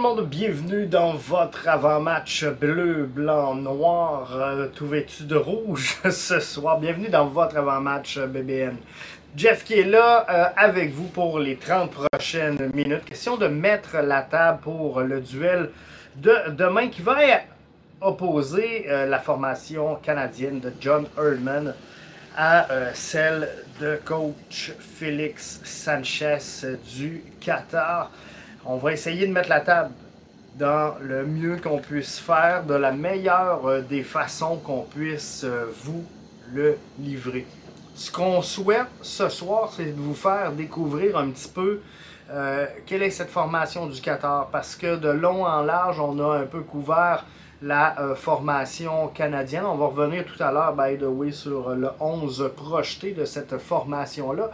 Monde, bienvenue dans votre avant-match bleu, blanc, noir, euh, tout vêtu de rouge ce soir? Bienvenue dans votre avant-match euh, BBN. Jeff qui est là euh, avec vous pour les 30 prochaines minutes. Question de mettre la table pour le duel de demain qui va opposer la formation canadienne de John Erdman à celle de coach Félix Sanchez du Qatar. On va essayer de mettre la table dans le mieux qu'on puisse faire, de la meilleure euh, des façons qu'on puisse euh, vous le livrer. Ce qu'on souhaite ce soir, c'est de vous faire découvrir un petit peu euh, quelle est cette formation du Qatar, parce que de long en large, on a un peu couvert la formation canadienne. On va revenir tout à l'heure, by the way, sur le 11 projeté de cette formation-là.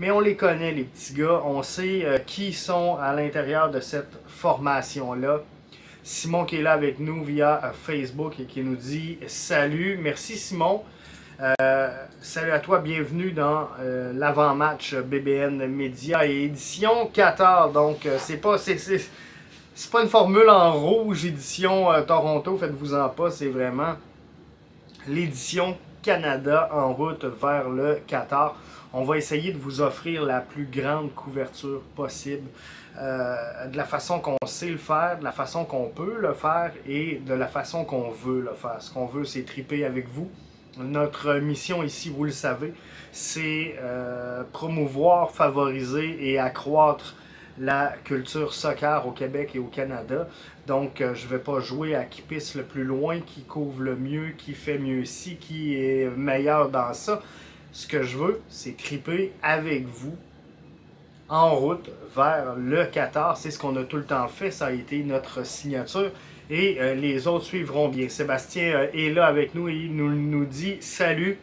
Mais on les connaît, les petits gars. On sait euh, qui sont à l'intérieur de cette formation-là. Simon qui est là avec nous via euh, Facebook et qui nous dit salut. Merci Simon. Euh, salut à toi, bienvenue dans l'avant-match BBN Média et édition 14. Donc, c'est pas, pas une formule en rouge, édition Toronto, faites-vous en pas, c'est vraiment l'édition Canada en route vers le Qatar. On va essayer de vous offrir la plus grande couverture possible, euh, de la façon qu'on sait le faire, de la façon qu'on peut le faire et de la façon qu'on veut le faire. Ce qu'on veut, c'est triper avec vous. Notre mission ici, vous le savez, c'est euh, promouvoir, favoriser et accroître la culture soccer au Québec et au Canada. Donc, euh, je ne vais pas jouer à qui pisse le plus loin, qui couvre le mieux, qui fait mieux ici, qui est meilleur dans ça. Ce que je veux, c'est triper avec vous en route vers le Qatar. C'est ce qu'on a tout le temps fait. Ça a été notre signature. Et euh, les autres suivront bien. Sébastien euh, est là avec nous et il nous, dit salut.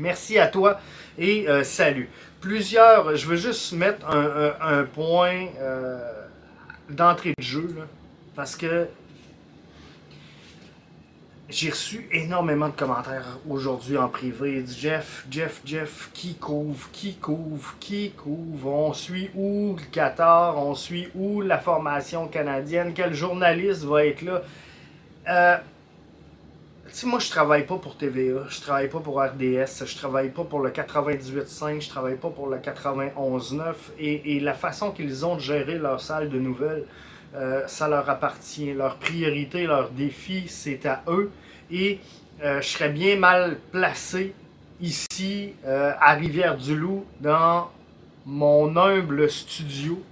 Merci à toi et salut. Plusieurs, je veux juste mettre un, point d'entrée de jeu. parce que j'ai reçu énormément de commentaires aujourd'hui en privé. Jeff, Jeff, Jeff, qui couvre, qui couvre, qui couvre? On suit où le Qatar, on suit où la formation canadienne, quel journaliste va être là? Euh, tu moi, je travaille pas pour TVA, je travaille pas pour RDS, je travaille pas pour le 98.5, je travaille pas pour le 91.9. Et, et la façon qu'ils ont de gérer leur salle de nouvelles, euh, ça leur appartient. Leur priorité, leur défi, c'est à eux. Et euh, je serais bien mal placé ici euh, à Rivière-du-Loup, dans mon humble studio,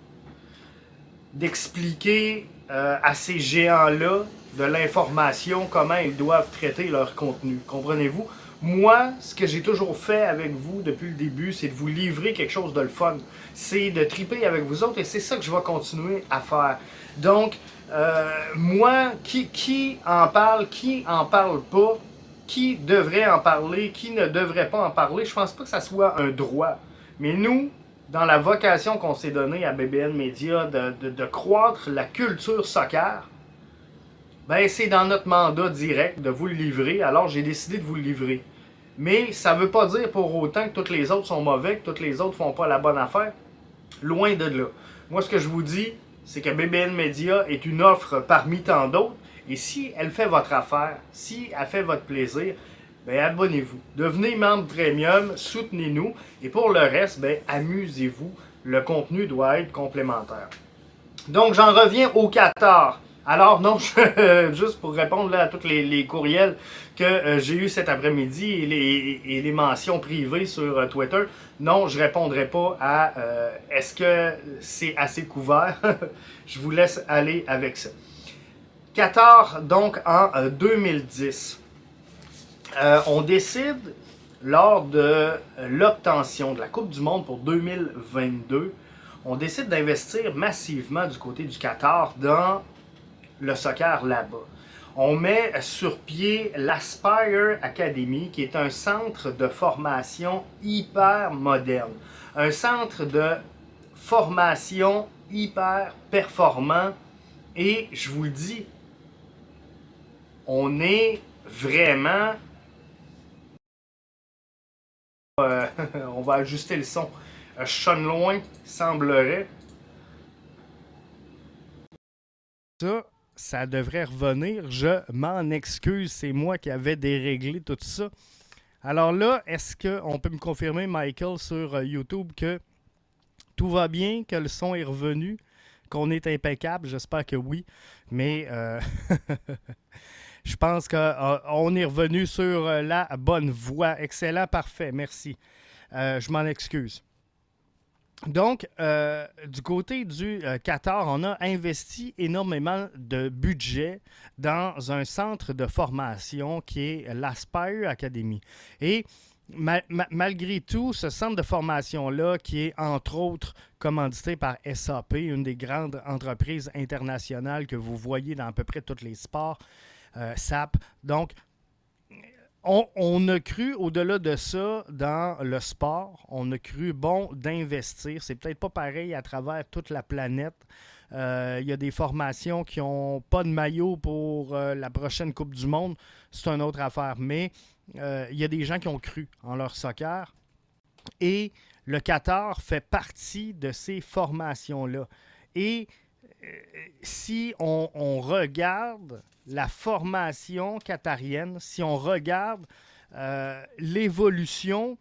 d'expliquer à ces géants-là de l'information, comment ils doivent traiter leur contenu. Comprenez-vous? Moi, ce que j'ai toujours fait avec vous depuis le début, c'est de vous livrer quelque chose de le fun. C'est de triper avec vous autres et c'est ça que je vais continuer à faire. Donc, euh, moi, qui, qui en parle, qui en parle pas, qui devrait en parler, qui ne devrait pas en parler, je pense pas que ça soit un droit. Mais nous, dans la vocation qu'on s'est donnée à BBN Media de, de, croître la culture soccer, ben c'est dans notre mandat direct de vous le livrer, alors j'ai décidé de vous le livrer. Mais ça ne veut pas dire pour autant que toutes les autres sont mauvais, que toutes les autres font pas la bonne affaire. Loin de là. Moi, ce que je vous dis, c'est que BBN Media est une offre parmi tant d'autres. Et si elle fait votre affaire, si elle fait votre plaisir, ben abonnez-vous. Devenez membre premium, soutenez-nous. Et pour le reste, ben amusez-vous. Le contenu doit être complémentaire. Donc j'en reviens au Qatar. Alors non, juste pour répondre à tous les, courriels que euh, j'ai eu cet après-midi et les, mentions privées sur euh, Twitter, non, je répondrai pas à euh, est-ce que c'est assez couvert? je vous laisse aller avec ça. Qatar, donc en 2010, on décide lors de l'obtention de la Coupe du Monde pour 2022, on décide d'investir massivement du côté du Qatar dans le soccer là-bas. On met sur pied l'Aspire Academy, qui est un centre de formation hyper moderne. Un centre de formation hyper performant. Et je vous le dis, on est vraiment... Euh, on va ajuster le son. Sean Loin semblerait ça, ça devrait revenir. Je m'en excuse, c'est moi qui avais déréglé tout ça. Alors là, est-ce qu'on peut me confirmer, Michael, sur euh, YouTube, que tout va bien, que le son est revenu, qu'on est impeccable? J'espère que oui. Mais euh, je pense qu'on euh, est revenu sur la bonne voie. Excellent, parfait, merci. je m'en excuse. Donc, euh, du côté du euh, Qatar, on a investi énormément de budget dans un centre de formation qui est l'Aspire Academy. Et malgré tout, ce centre de formation-là, qui est entre autres commandité par SAP, une des grandes entreprises internationales que vous voyez dans à peu près tous les sports, euh, SAP. Donc, on, a cru au-delà de ça dans le sport. On a cru bon d'investir. C'est peut-être pas pareil à travers toute la planète. Euh, il y a des formations qui n'ont pas de maillot pour euh, la prochaine Coupe du Monde. C'est une autre affaire. Mais euh, il y a des gens qui ont cru en leur soccer. Et le Qatar fait partie de ces formations-là. Et si on regarde la formation qatarienne, si on regarde euh, l'évolution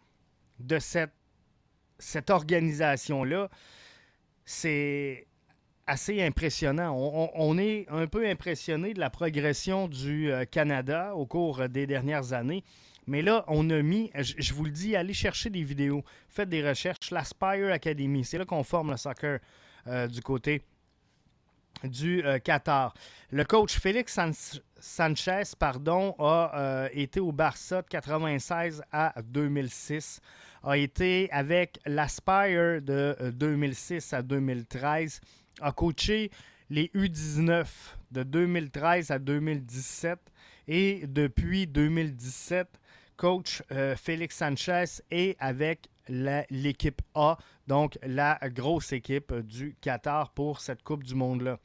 de cette, cette organisation-là, c'est assez impressionnant. On, est un peu impressionné de la progression du euh, Canada au cours des dernières années. Mais là, on a mis, je, vous le dis, allez chercher des vidéos, faites des recherches, l'Aspire Academy, c'est là qu'on forme le soccer euh, du côté du euh, Qatar. Le coach Félix Sanchez pardon, a euh, été au Barça de 96 à 2006, a été avec l'Aspire de 2006 euh, à 2013, a coaché les U19 de 2013 à 2017 et depuis 2017, coach Félix Sanchez est avec l'équipe A, donc la grosse équipe du Qatar pour cette Coupe du Monde-là.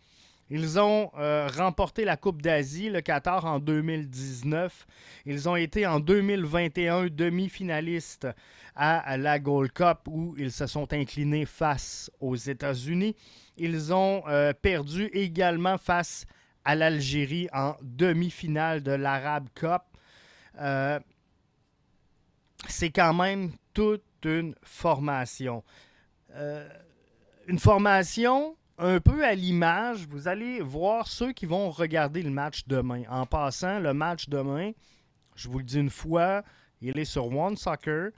Ils ont euh, remporté la Coupe d'Asie, le Qatar, en 2019. Ils ont été en 2021 demi-finalistes à la Gold Cup où ils se sont inclinés face aux États-Unis. Ils ont euh, perdu également face à l'Algérie en demi-finale de l'Arab Cup. Euh, c'est quand même toute une formation. une formation un peu à l'image, vous allez voir ceux qui vont regarder le match demain. En passant, le match demain, je vous le dis une fois, il est sur One Soccer.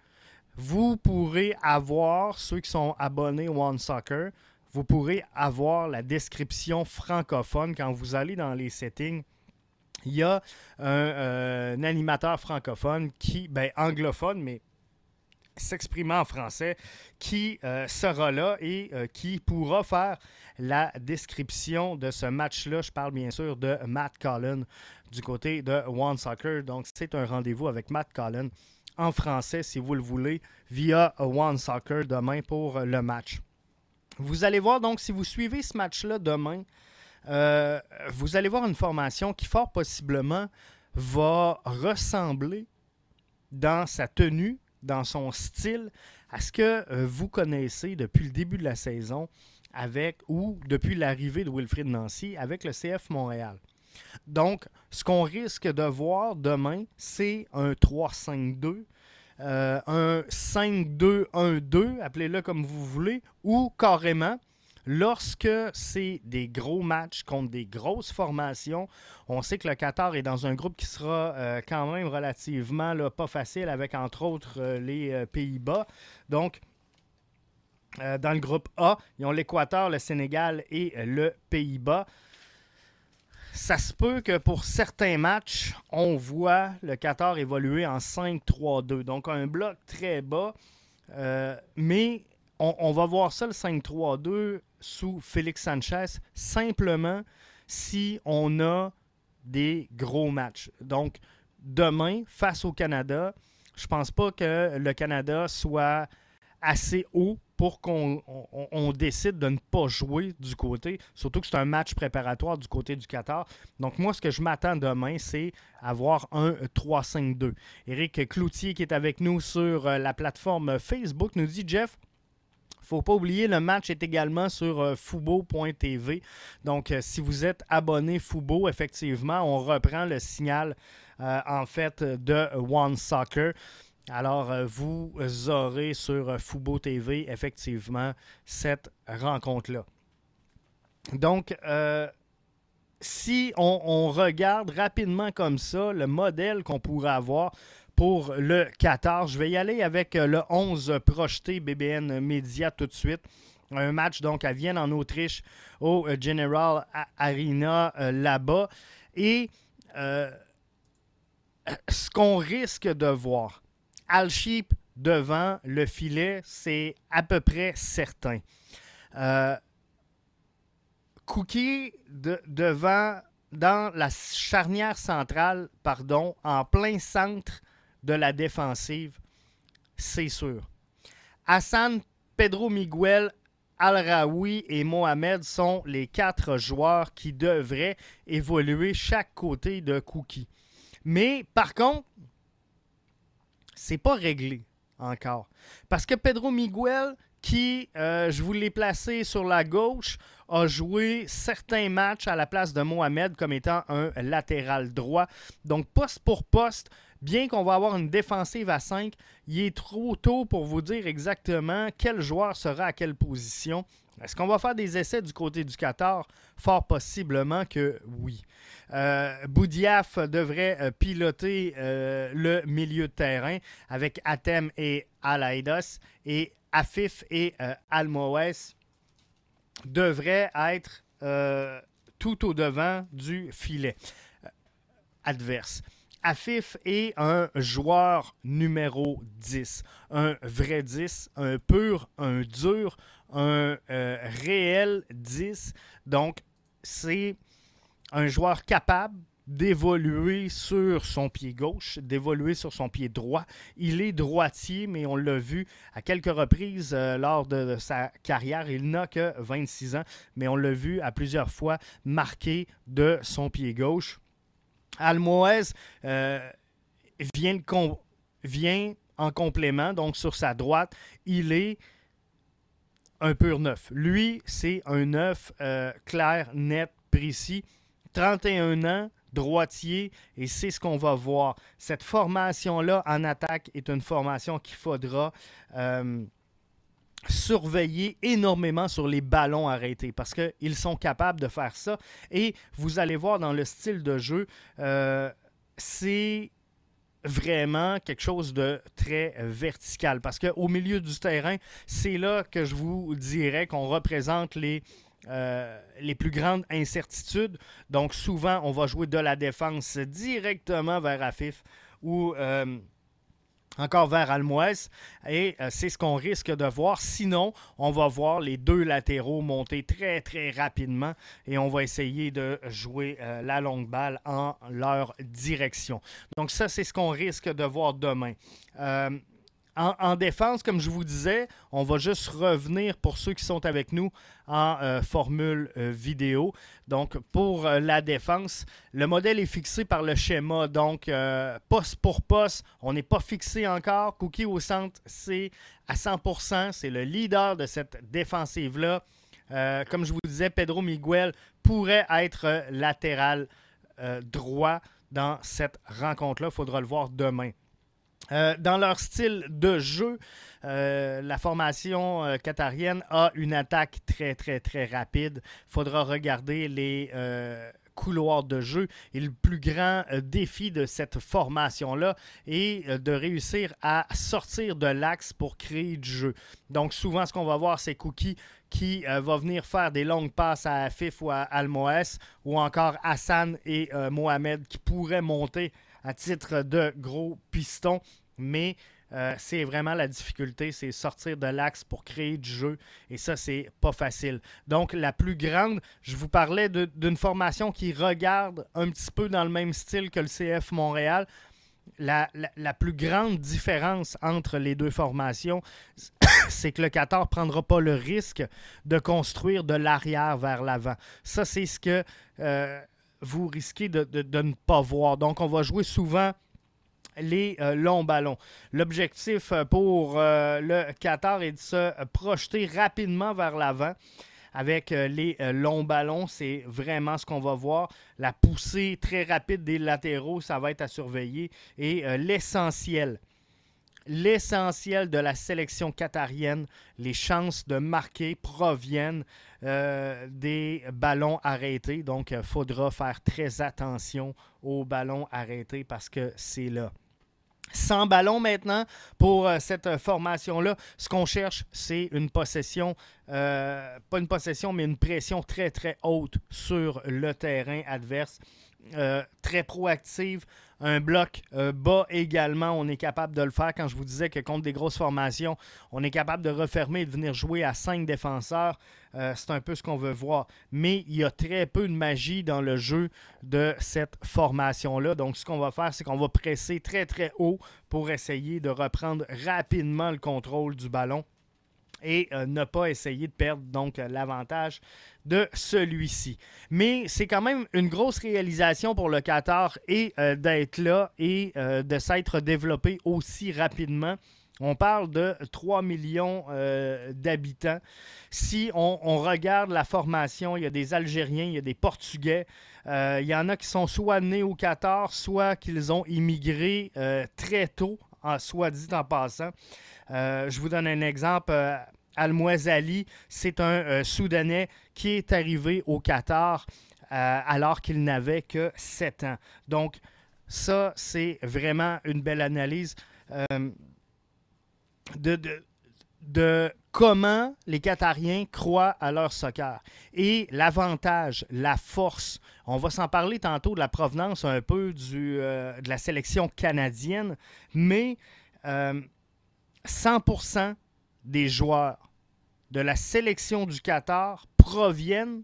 Vous pourrez avoir, ceux qui sont abonnés One Soccer, vous pourrez avoir la description francophone quand vous allez dans les settings. Il y a un, euh, animateur francophone qui, ben anglophone, mais s'exprimer en français, qui euh, sera là et euh, qui pourra faire la description de ce match-là. Je parle bien sûr de Matt Collin du côté de One Soccer. Donc, c'est un rendez-vous avec Matt Collin en français, si vous le voulez, via One Soccer demain pour le match. Vous allez voir, donc, si vous suivez ce match-là demain, euh, vous allez voir une formation qui, fort possiblement, va ressembler dans sa tenue, dans son style, à ce que euh, vous connaissez depuis le début de la saison avec ou depuis l'arrivée de Wilfrid Nancy avec le CF Montréal. Donc, ce qu'on risque de voir demain, c'est un 3-5-2, euh, un 5-2-1-2, appelez-le comme vous voulez, ou carrément, lorsque c'est des gros matchs contre des grosses formations, on sait que le Qatar est dans un groupe qui sera euh, quand même relativement pas facile avec entre autres euh, les Pays-Bas. Donc, euh, dans le groupe A, ils ont l'Équateur, le Sénégal et le Pays-Bas. Ça se peut que pour certains matchs, on voit le Qatar évoluer en 5-3-2. Donc un bloc très bas. Euh, mais on, va voir ça, le 5-3-2, sous Félix Sanchez, simplement si on a des gros matchs. Donc demain, face au Canada, je pense pas que le Canada soit assez haut pour qu'on décide de ne pas jouer du côté, surtout que c'est un match préparatoire du côté du Qatar. Donc moi, ce que je m'attends demain, c'est avoir un 3-5-2. Éric Cloutier, qui est avec nous sur euh, la plateforme Facebook, nous dit, Jeff, faut pas oublier, le match est également sur euh, fubo.tv. Donc, si vous êtes abonné Fubo, effectivement, on reprend le signal en fait de One Soccer. Alors, vous aurez sur Fubo TV effectivement cette rencontre-là. Donc, si on, regarde rapidement comme ça le modèle qu'on pourrait avoir pour le 14, je vais y aller avec euh, le 11 projeté BBN Media tout de suite. Un match donc à Vienne en Autriche au euh, General Arena euh, là-bas. Et ce qu'on risque de voir, Al Sheep devant le filet, c'est à peu près certain. Cookie devant, dans la charnière centrale, pardon, en plein centre de la défensive, c'est sûr. Hassan, Pedro Miguel, Al-Raoui et Mohamed sont les quatre joueurs qui devraient évoluer chaque côté de Cookie. Mais par contre, c'est pas réglé encore. Parce que Pedro Miguel, qui, euh, je vous l'ai placé sur la gauche, a joué certains matchs à la place de Mohamed comme étant un latéral droit. Donc, poste pour poste, bien qu'on va avoir une défensive à 5, il est trop tôt pour vous dire exactement quel joueur sera à quelle position. Est-ce qu'on va faire des essais du côté du Qatar? Fort possiblement que oui. Euh, Boudiaf devrait euh, piloter euh, le milieu de terrain avec Atem et Alaidos et Afif et Almoes devrait être euh, tout au devant du filet euh, adverse. Afif est un joueur numéro 10, un vrai 10, un pur, un dur, un euh, réel 10. Donc, c'est un joueur capable d'évoluer sur son pied gauche, d'évoluer sur son pied droit. Il est droitier, mais on l'a vu à quelques reprises euh, lors de, sa carrière. Il n'a que 26 ans, mais on l'a vu à plusieurs fois marqué de son pied gauche. Almoez euh, vient, en complément, donc sur sa droite, il est un pur neuf. Lui, c'est un neuf euh, clair, net, précis. 31 ans, droitier et c'est ce qu'on va voir. Cette formation-là en attaque est une formation qu'il faudra euh, surveiller énormément sur les ballons arrêtés parce qu'ils sont capables de faire ça. Et vous allez voir dans le style de jeu, euh, c'est vraiment quelque chose de très vertical parce qu'au milieu du terrain, c'est là que je vous dirais qu'on représente les euh, les plus grandes incertitudes. Donc souvent, on va jouer de la défense directement vers Afif ou euh, encore vers Almoès. Et euh, c'est ce qu'on risque de voir. Sinon, on va voir les deux latéraux monter très très rapidement et on va essayer de jouer la longue balle en leur direction. Donc ça, c'est ce qu'on risque de voir demain. En, défense, comme je vous disais, on va juste revenir pour ceux qui sont avec nous en euh, formule euh, vidéo. Donc, pour euh, la défense, le modèle est fixé par le schéma. Donc, poste pour poste, on n'est pas fixé encore. Cookie au centre, c'est à 100%. C'est le leader de cette défensive-là. comme je vous disais, Pedro Miguel pourrait être latéral droit dans cette rencontre-là. Il faudra le voir demain. Euh, dans leur style de jeu, euh, la formation euh, qatarienne a une attaque très, très, très rapide. Il faudra regarder les couloirs de jeu. Et le plus grand défi de cette formation-là est de réussir à sortir de l'axe pour créer du jeu. Donc, souvent, ce qu'on va voir, c'est Cookie qui va venir faire des longues passes à Afif ou à Almoès, ou encore Hassan et Mohamed qui pourraient monter à titre de gros piston mais euh, c'est vraiment la difficulté, c'est sortir de l'axe pour créer du jeu. Et ça, c'est pas facile. Donc, la plus grande, je vous parlais d'une formation qui regarde un petit peu dans le même style que le CF Montréal. La, plus grande différence entre les deux formations, c'est que le Qatar ne prendra pas le risque de construire de l'arrière vers l'avant. Ça, c'est ce que euh, vous risquez de ne pas voir. Donc, on va jouer souvent les longs ballons. L'objectif pour le Qatar est de se projeter rapidement vers l'avant avec euh, les euh, longs ballons. C'est vraiment ce qu'on va voir. La poussée très rapide des latéraux, ça va être à surveiller. Et euh, l'essentiel, l'essentiel de la sélection qatarienne, les chances de marquer proviennent des ballons arrêtés. Donc, il faudra faire très attention aux ballons arrêtés parce que c'est là. Sans ballon maintenant pour euh, cette euh, formation-là. Ce qu'on cherche, c'est une possession, euh, pas une possession, mais une pression très, très haute sur le terrain adverse. très proactive, un bloc euh, bas également, on est capable de le faire. Quand je vous disais que contre des grosses formations, on est capable de refermer et de venir jouer à cinq défenseurs, euh, c'est un peu ce qu'on veut voir. Mais il y a très peu de magie dans le jeu de cette formation-là. Donc, ce qu'on va faire, c'est qu'on va presser très, très haut pour essayer de reprendre rapidement le contrôle du ballon et euh, ne pas essayer de perdre donc l'avantage de celui-ci. Mais c'est quand même une grosse réalisation pour le Qatar et euh, d'être là et euh, de s'être développé aussi rapidement. On parle de 3 millions d'habitants. Si on, regarde la formation, il y a des Algériens, il y a des Portugais. il y en a qui sont soit nés au Qatar, soit qu'ils ont immigré très tôt, en, soit dit en passant. Euh, je vous donne un exemple. Euh, Al-Mouazali, c'est un euh, Soudanais qui est arrivé au Qatar alors qu'il n'avait que 7 ans. Donc, ça, c'est vraiment une belle analyse comment les Qatariens croient à leur soccer. Et l'avantage, la force, on va s'en parler tantôt de la provenance un peu du, de la sélection canadienne, mais 100% des joueurs de la sélection du Qatar proviennent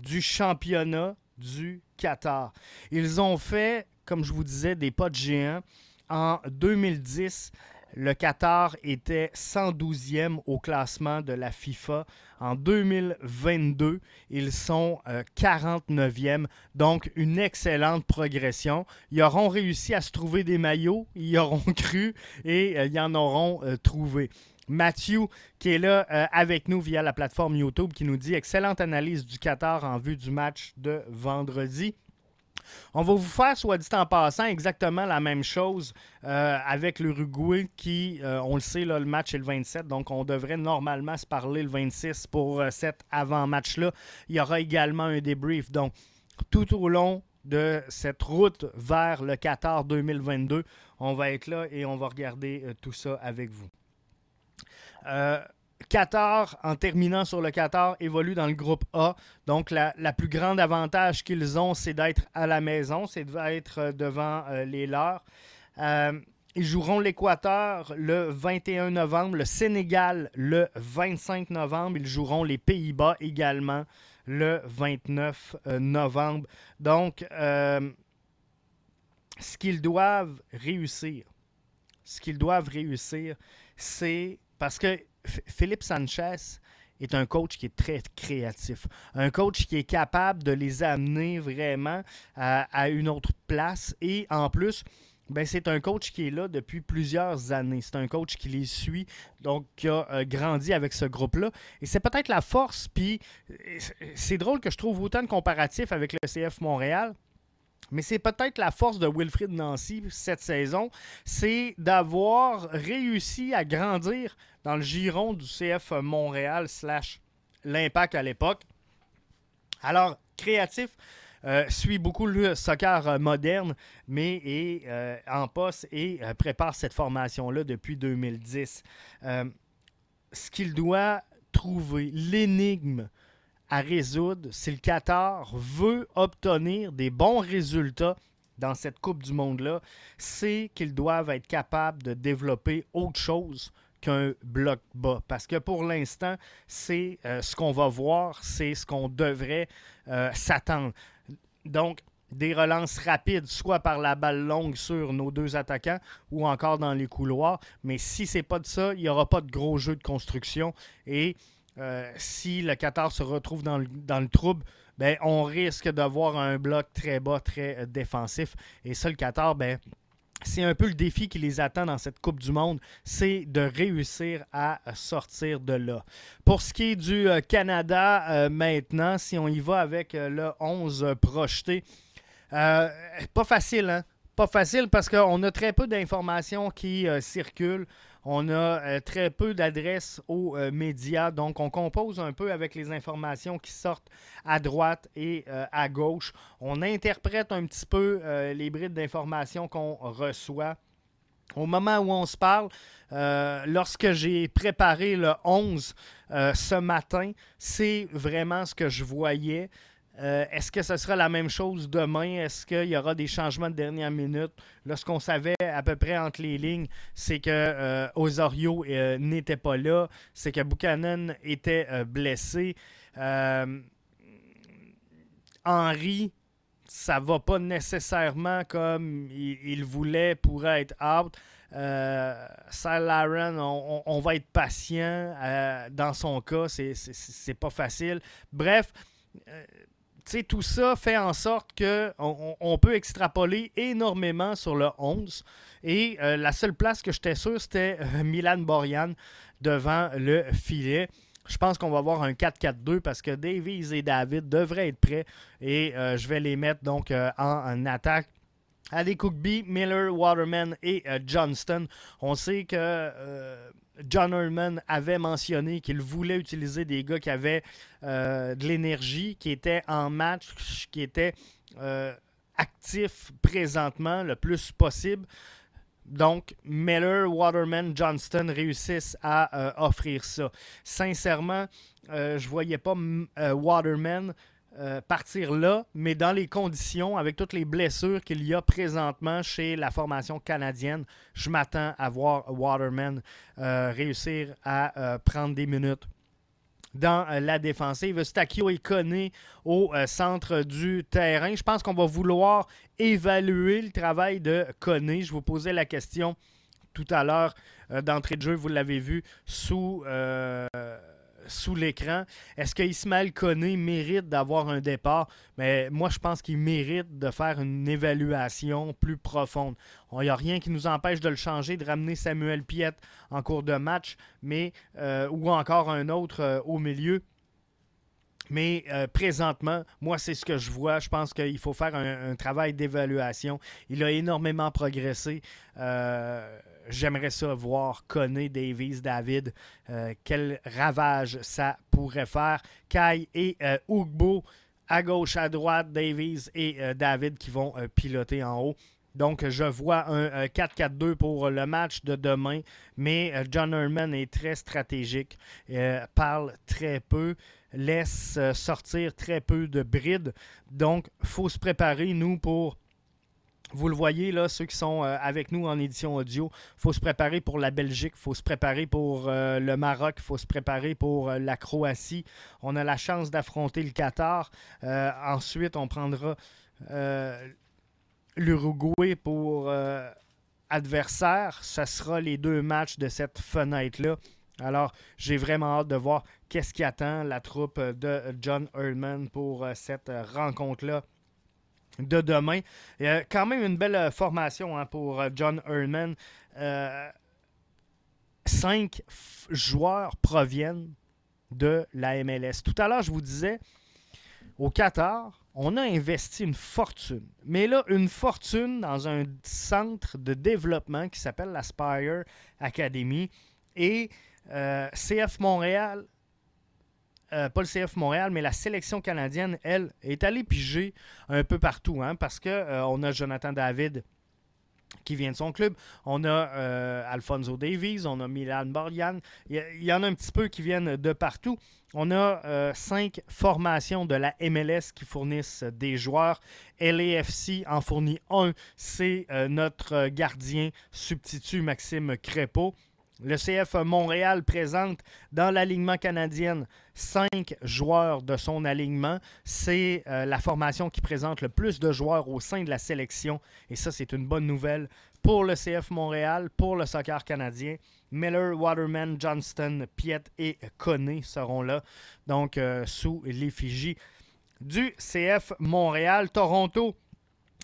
du championnat du Qatar. Ils ont fait, comme je vous disais, des pas de géants. En 2010, le Qatar était 112e au classement de la FIFA. En 2022, ils sont 49e. Euh, Donc, une excellente progression. Ils auront réussi à se trouver des maillots, ils auront cru et euh, ils en auront euh, trouvé. Mathieu, qui est là avec nous via la plateforme YouTube, qui nous dit excellente analyse du Qatar en vue du match de vendredi. On va vous faire, soit dit en passant, exactement la même chose euh, avec l'Uruguay qui, euh, on le sait, le match est le 27, donc on devrait normalement se parler le 26 pour euh, cet avant-match-là. Il y aura également un débrief. Donc, tout au long de cette route vers le Qatar 2022, on va être là et on va regarder tout ça avec vous. Qatar, en terminant sur le Qatar, évolue dans le groupe A. Donc, la, plus grande avantage qu'ils ont, c'est d'être à la maison, c'est d'être euh, devant euh, les leurs. Euh, ils joueront l'Équateur le 21 novembre, le Sénégal le 25 novembre. Ils joueront les Pays-Bas également le 29 novembre. Donc, ce qu'ils doivent réussir, ce qu'ils doivent réussir, c'est parce que Philippe Sanchez est un coach qui est très créatif. Un coach qui est capable de les amener vraiment à, une autre place. Et en plus, ben, c'est un coach qui est là depuis plusieurs années. C'est un coach qui les suit, donc qui a euh, grandi avec ce groupe-là. Et c'est peut-être la force. Puis c'est drôle que je trouve autant de comparatifs avec le CF Montréal. Mais c'est peut-être la force de Wilfrid Nancy cette saison, c'est d'avoir réussi à grandir dans le giron du CF Montréal slash l'impact à l'époque. Alors, créatif, euh, suit beaucoup le soccer euh, moderne, mais est euh, en poste et prépare cette formation-là depuis 2010. ce qu'il doit trouver, l'énigme à résoudre si le Qatar veut obtenir des bons résultats dans cette Coupe du Monde-là, c'est qu'ils doivent être capables de développer autre chose qu'un bloc bas. Parce que pour l'instant, c'est euh, ce qu'on va voir, c'est ce qu'on devrait euh, s'attendre. Donc, des relances rapides, soit par la balle longue sur nos deux attaquants ou encore dans les couloirs. Mais si c'est pas de ça, il n'y aura pas de gros jeu de construction. Et euh, si le Qatar se retrouve dans le, trouble, ben, on risque d'avoir un bloc très bas, très euh, défensif. Et ça, le Qatar, ben, c'est un peu le défi qui les attend dans cette Coupe du Monde, c'est de réussir à sortir de là. Pour ce qui est du Canada maintenant, si on y va avec le 11 projeté, pas facile, hein? Pas facile parce qu'on a très peu d'informations qui circulent. On a euh, très peu d'adresses aux euh, médias, donc on compose un peu avec les informations qui sortent à droite et euh, à gauche. On interprète un petit peu les brides d'informations qu'on reçoit. Au moment où on se parle, lorsque j'ai préparé le 11 ce matin, c'est vraiment ce que je voyais. Euh, est-ce que ce sera la même chose demain? Est-ce qu'il y aura des changements de dernière minute? Lorsqu'on savait à peu près entre les lignes, c'est que euh, Osorio euh, n'était pas là, c'est que Buchanan était blessé. Henry, ça va pas nécessairement comme il, voulait pour être out. Euh, Laren, on, va être patient. dans son cas, c'est pas facile. Bref, tout ça fait en sorte qu'on on peut extrapoler énormément sur le 11. Et euh, la seule place que j'étais sûr, c'était euh, Milan Borian devant le filet. Je pense qu'on va avoir un 4-4-2 parce que Davies et David devraient être prêts et euh, je vais les mettre donc en, attaque. Ali Cookby, Miller, Waterman et Johnston. On sait que John Herman avait mentionné qu'il voulait utiliser des gars qui avaient euh, de l'énergie, qui étaient en match, qui étaient euh, actifs présentement le plus possible. Donc, Miller, Waterman, Johnston réussissent à euh, offrir ça. Sincèrement, je ne voyais pas Waterman euh, partir là, mais dans les conditions, avec toutes les blessures qu'il y a présentement chez la formation canadienne, je m'attends à voir Waterman euh, réussir à euh, prendre des minutes dans la défensive. Stakio est connu au centre du terrain. Je pense qu'on va vouloir évaluer le travail de Koné. Je vous posais la question tout à l'heure d'entrée de jeu, vous l'avez vu, sous sous l'écran. Est-ce que Ismaël Koné mérite d'avoir un départ? Mais moi, je pense qu'il mérite de faire une évaluation plus profonde. Il n'y a rien qui nous empêche de le changer, de ramener Samuel Piet en cours de match, mais euh, ou encore un autre euh, au milieu. Mais euh, présentement, moi, c'est ce que je vois. Je pense qu'il faut faire un, travail d'évaluation. Il a énormément progressé. J'aimerais ça voir Conner, Davies, David, euh, quel ravage ça pourrait faire. Kai et euh, Ugbo à gauche, à droite, Davies et euh, David qui vont piloter en haut. Donc, je vois un 4-4-2 pour le match de demain, mais John Herman est très stratégique, parle très peu, laisse sortir très peu de brides. Donc, il faut se préparer, nous, pour vous le voyez, là, ceux qui sont euh, avec nous en édition audio, il faut se préparer pour la Belgique, il faut se préparer pour euh, le Maroc, il faut se préparer pour euh, la Croatie. On a la chance d'affronter le Qatar. ensuite, on prendra l'Uruguay pour adversaire. Ce sera les deux matchs de cette fenêtre-là. Alors, j'ai vraiment hâte de voir qu'est-ce qui attend la troupe de John Erdman pour cette rencontre-là de demain. A quand même une belle euh, formation hein, pour euh, John Herman. Euh, cinq joueurs proviennent de la MLS. Tout à l'heure, je vous disais, au Qatar, on a investi une fortune. Mais là, une fortune dans un centre de développement qui s'appelle la Spire Academy. Et CF Montréal euh, pas le CF Montréal, mais la sélection canadienne, elle, est allée piger un peu partout, hein, parce qu'on euh, on a Jonathan David qui vient de son club. On a euh, Alfonso Davies, on a Milan Borjan. Il y, en a un petit peu qui viennent de partout. On a cinq formations de la MLS qui fournissent des joueurs. LAFC en fournit un. C'est notre gardien substitut Maxime Crépeau. Le CF Montréal présente dans l'alignement canadien cinq joueurs de son alignement. C'est euh, la formation qui présente le plus de joueurs au sein de la sélection. Et ça, c'est une bonne nouvelle pour le CF Montréal, pour le soccer canadien. Miller, Waterman, Johnston, Piet et Conné seront là, donc euh, sous l'effigie du CF Montréal. Toronto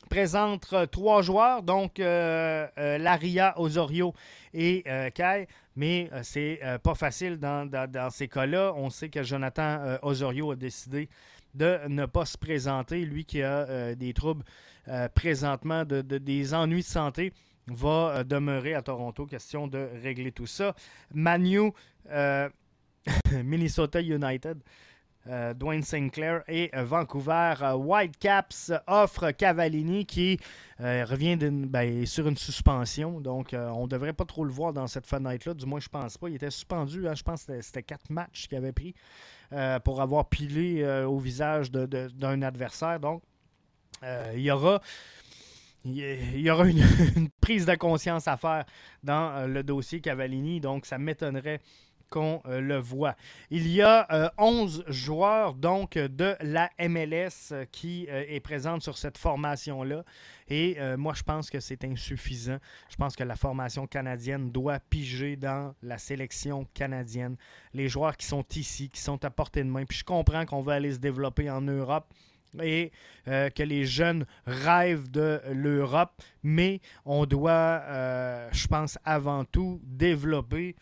présente trois joueurs, donc Laria, Osorio et Kai, mais c'est pas facile dans, ces cas-là. On sait que Jonathan Osorio a décidé de ne pas se présenter, lui qui a des troubles présentement, de, des ennuis de santé va euh, demeurer à Toronto. Question de régler tout ça. Manu, euh, Minnesota United. Euh, Dwayne Sinclair et Vancouver Whitecaps offre Cavallini qui revient ben, sur une suspension. Donc, on ne devrait pas trop le voir dans cette fenêtre-là. Du moins, je pense pas. Il était suspendu. Hein. je pense que c'était quatre matchs qu'il avait pris pour avoir pilé au visage d'un adversaire. Donc, il y aura il y aura une, prise de conscience à faire dans euh, le dossier Cavallini, donc ça m'étonnerait qu'on euh, le voit. Il y a 11 euh, joueurs donc de la MLS qui est présente sur cette formation-là. Et moi, je pense que c'est insuffisant. Je pense que la formation canadienne doit piger dans la sélection canadienne. Les joueurs qui sont ici, qui sont à portée de main. Puis je comprends qu'on va aller se développer en Europe et euh, que les jeunes rêvent de l'Europe, mais on doit, euh, je pense, avant tout développer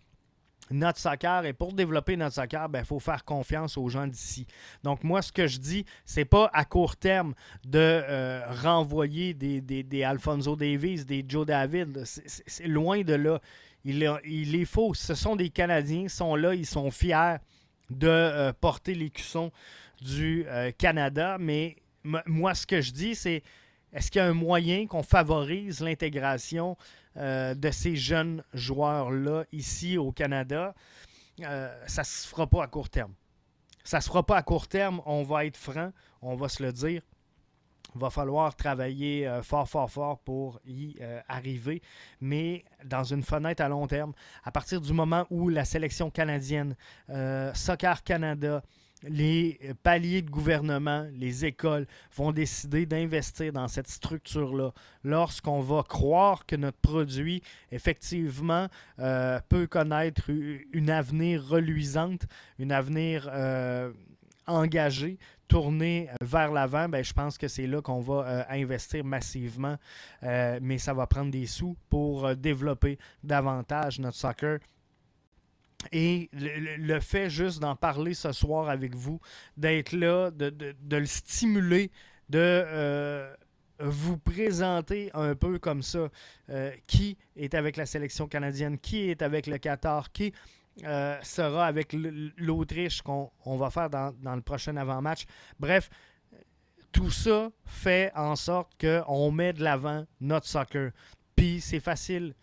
notre soccer. Et pour développer notre soccer, il ben, faut faire confiance aux gens d'ici. Donc, moi, ce que je dis, c'est pas à court terme de euh, renvoyer des, des, Alfonso Davis, des Joe David. C'est loin de là. Il, est faux. Ce sont des Canadiens, ils sont là, ils sont fiers de porter les cuissons du euh, Canada. Mais moi, ce que je dis, c'est est-ce qu'il y a un moyen qu'on favorise l'intégration euh, de ces jeunes joueurs-là ici au Canada? Euh, ça ne se fera pas à court terme. Ça ne se fera pas à court terme, on va être franc, on va se le dire. Il va falloir travailler fort, fort, fort pour y arriver, mais dans une fenêtre à long terme, à partir du moment où la sélection canadienne, Soccer Canada, les paliers de gouvernement, les écoles vont décider d'investir dans cette structure-là. Lorsqu'on va croire que notre produit, effectivement, euh, peut connaître une avenir reluisante, une avenir euh, engagé, tourné vers l'avant, ben, je pense que c'est là qu'on va euh, investir massivement, mais ça va prendre des sous pour développer davantage notre soccer et le, fait juste d'en parler ce soir avec vous, d'être là, de, le stimuler, de euh, vous présenter un peu comme ça euh, qui est avec la sélection canadienne, qui est avec le Qatar, qui euh, sera avec l'Autriche qu'on va faire dans, dans le prochain avant-match. Bref, tout ça fait en sorte qu'on met de l'avant notre soccer. Puis c'est facile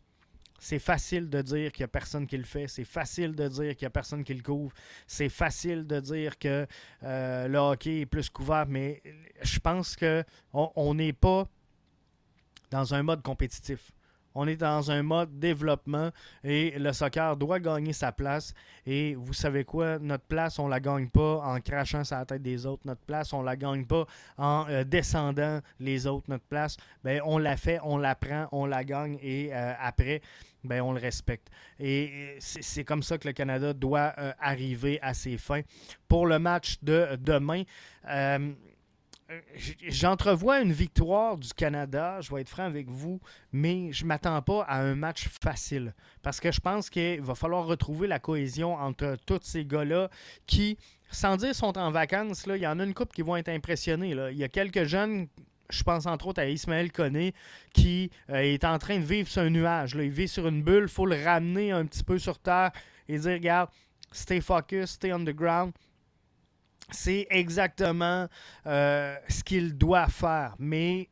c'est facile de dire qu'il n'y a personne qui le fait. C'est facile de dire qu'il n'y a personne qui le couvre. C'est facile de dire que euh, le hockey est plus couvert. Mais je pense qu'on n'est pas dans un mode compétitif. On est dans un mode développement et le soccer doit gagner sa place. Et vous savez quoi? Notre place, on ne la gagne pas en crachant sur la tête des autres. Notre place, on ne la gagne pas en euh, descendant les autres. Notre place, ben, on la fait, on la prend, on la gagne et euh, après, ben, on le respecte. Et c'est comme ça que le Canada doit euh, arriver à ses fins. Pour le match de demain, j'entrevois une victoire du Canada, je vais être franc avec vous, mais je ne m'attends pas à un match facile. Parce que je pense qu'il va falloir retrouver la cohésion entre tous ces gars-là qui, sans dire sont en vacances, là, il y en a une couple qui vont être impressionnés. Il y a quelques jeunes je pense entre autres à Ismaël Koné, qui euh, est en train de vivre sur un nuage. Il vit sur une bulle, il faut le ramener un petit peu sur terre et dire, regarde, stay focus, stay on the ground c'est exactement euh, ce qu'il doit faire. Mais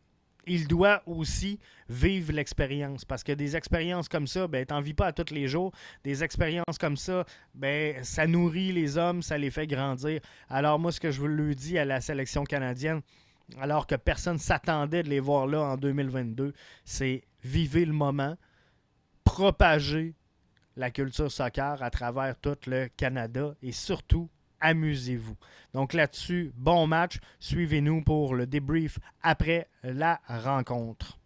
il doit aussi vivre l'expérience. Parce que des expériences comme ça, ben, t'en vis pas à tous les jours. Des expériences comme ça, ben, ça nourrit les hommes, ça les fait grandir. Alors moi, ce que je vous le dis à la sélection canadienne, alors que personne s'attendait de les voir là en 2022, c'est vivre le moment, propager la culture soccer à travers tout le Canada et surtout amusez-vous. Donc là-dessus, bon match. Suivez-nous pour le débrief après la rencontre.